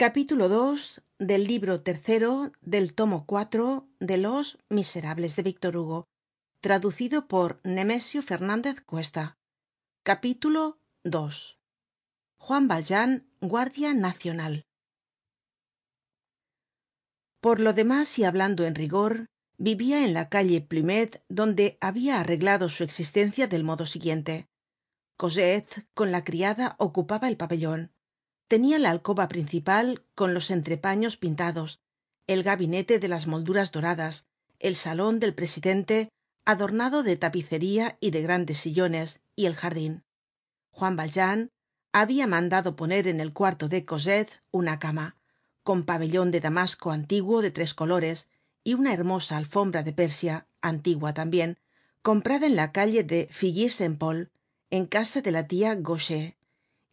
capítulo ii del libro tercero del tomo cuatro de los miserables de víctor hugo traducido por nemesio fernandez cuesta. Capítulo ii juan valjean guardia nacional. Por lo demás y hablando en rigor vivia en la calle plumet donde habia arreglado su existencia del modo siguiente. Cosette con la criada ocupaba el pabellon tenia la alcoba principal con los entrepaños pintados el gabinete de las molduras doradas el salon del presidente adornado de tapicería y de grandes sillones y el jardin juan valjean habia mandado poner en el cuarto de cosette una cama con pabellon de damasco antiguo de tres colores y una hermosa alfombra de persia antigua tambien comprada en la calle de filly saint paul en casa de la tia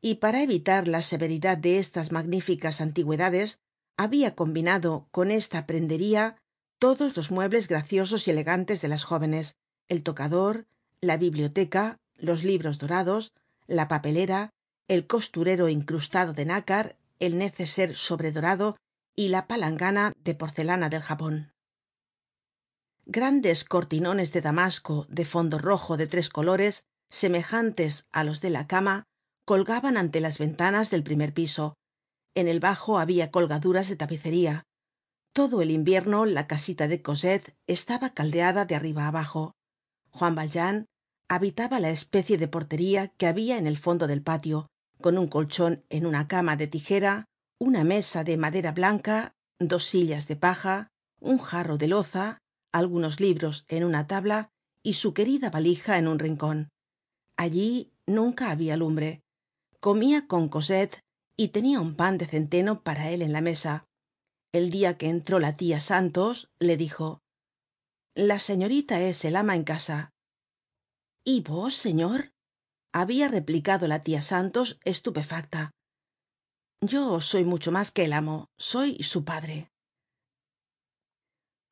y para evitar la severidad de estas magníficas antigüedades habia combinado con esta prendería todos los muebles graciosos y elegantes de las jóvenes el tocador la biblioteca los libros dorados la papelera el costurero incrustado de nácar el neceser sobredorado y la palangana de porcelana del japon grandes cortinones de damasco de fondo rojo de tres colores semejantes á los de la cama colgaban ante las ventanas del primer piso. En el bajo habia colgaduras de tapicería. Todo el invierno la casita de cosette estaba caldeada de arriba abajo. Juan valjean habitaba la especie de portería que habia en el fondo del patio con un colchon en una cama de tijera una mesa de madera blanca dos sillas de paja un jarro de loza algunos libros en una tabla y su querida valija en un rincon allí nunca habia lumbre comia con cosette y tenia un pan de centeno para él en la mesa. El dia que entró la tia santos le dijo la señorita es el ama en casa y vos señor habia replicado la tia santos estupefacta. Yo soy mucho mas que el amo soy su padre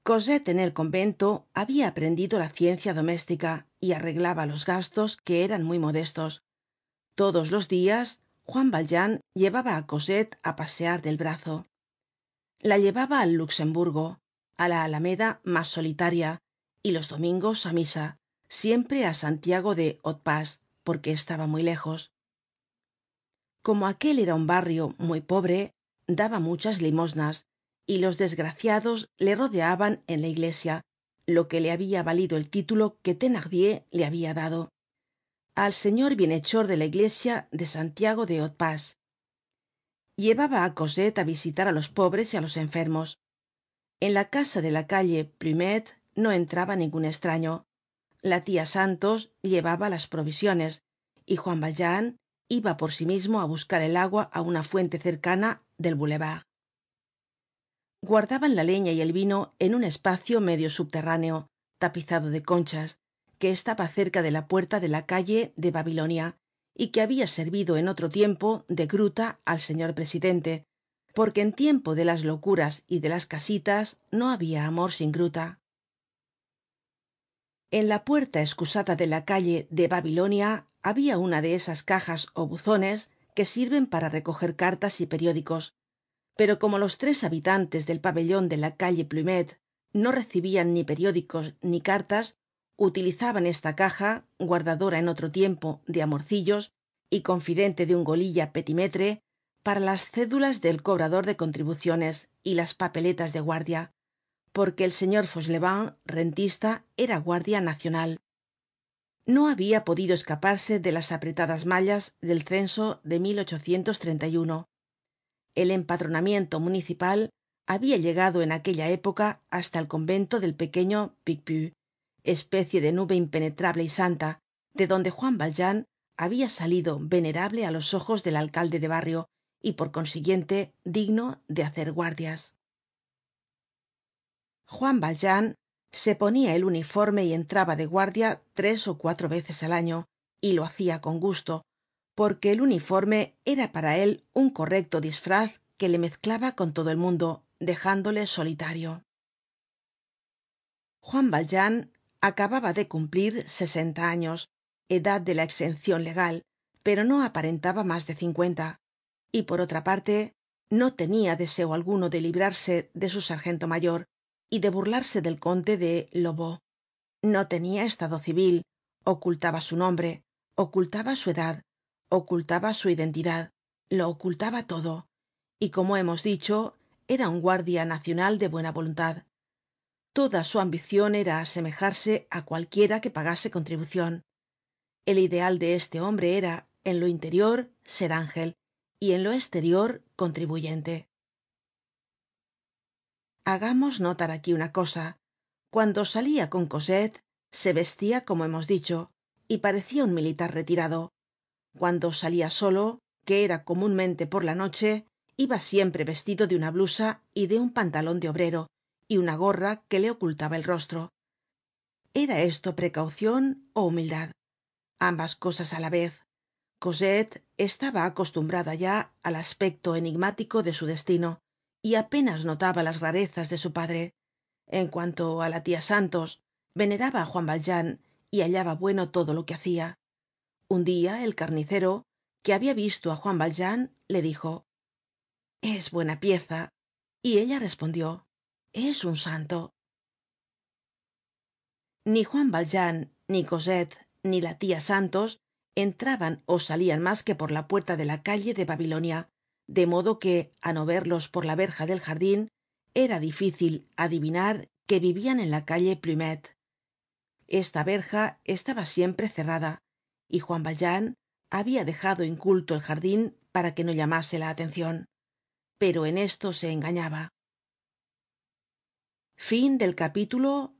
cosette en el convento habia aprendido la ciencia doméstica y arreglaba los gastos que eran muy modestos todos los dias juan valjean llevaba á cosette á pasear del brazo. La llevaba al luxemburgo á la alameda mas solitaria y los domingos á misa siempre á santiago de haut pas porque estaba muy lejos. Como aquel era un barrio muy pobre daba muchas limosnas y los desgraciados le rodeaban en la iglesia lo que le habia valido el título que thenardier le habia dado al señor bienhechor de la iglesia de santiago de haut llevaba á cosette á visitar á los pobres y á los enfermos. En la casa de la calle plumet no entraba ningún estraño la tia santos llevaba las provisiones y juan valjean iba por sí mismo á buscar el agua á una fuente cercana del boulevard guardaban la leña y el vino en un espacio medio subterráneo tapizado de conchas que estaba cerca de la puerta de la calle de babilonia y que habia servido en otro tiempo de gruta al señor presidente porque en tiempo de las locuras y de las casitas no habia amor sin gruta. En la puerta escusada de la calle de babilonia habia una de esas cajas ó buzones que sirven para recoger cartas y periódicos pero como los tres habitantes del pabellon de la calle plumet no recibian ni periódicos ni cartas utilizaban esta caja guardadora en otro tiempo de amorcillos y confidente de un golilla petimetre para las cédulas del cobrador de contribuciones y las papeletas de guardia porque el señor fauchelevent rentista era guardia nacional. No habia podido escaparse de las apretadas mallas del censo de el empadronamiento municipal habia llegado en aquella época hasta el convento del pequeño especie de nube impenetrable y santa de donde juan valjean habia salido venerable á los ojos del alcalde de barrio y por consiguiente digno de hacer guardias. Juan valjean se ponia el uniforme y entraba de guardia tres ó cuatro veces al año y lo hacia con gusto porque el uniforme era para él un correcto disfraz que le mezclaba con todo el mundo dejándole solitario. Juan valjean acababa de cumplir sesenta años edad de la exencion legal pero no aparentaba mas de cincuenta. Y por otra parte no tenia deseo alguno de librarse de su sargento mayor y de burlarse del conde de lobau. No tenia estado civil ocultaba su nombre ocultaba su edad ocultaba su identidad lo ocultaba todo y como hemos dicho era un guardia nacional de buena voluntad toda su ambicion era asemejarse á cualquiera que pagase contribucion el ideal de este hombre era en lo interior ser ángel y en lo esterior contribuyente. Hagamos notar aquí una cosa. Cuando salia con cosette se vestia como hemos dicho y parecia un militar retirado. Cuando salia solo que era comunmente por la noche iba siempre vestido de una blusa y de un pantalon de obrero y una gorra que le ocultaba el rostro. Era esto precaucion ó humildad. Ambas cosas á la vez. Cosette estaba acostumbrada ya al aspecto enigmático de su destino y apenas notaba las rarezas de su padre. En cuanto á la tia santos veneraba á juan valjean y hallaba bueno todo lo que hacia un dia el carnicero que habia visto á juan valjean le dijo es buena pieza y ella respondió es un santo. Ni juan valjean ni cosette ni la tia santos entraban ó salian mas que por la puerta de la calle de babilonia de modo que á no verlos por la verja del jardin era difícil adivinar que vivian en la calle plumet. Esta verja estaba siempre cerrada y juan valjean habia dejado inculto el jardin para que no llamase la atencion pero en esto se engañaba fin del capítulo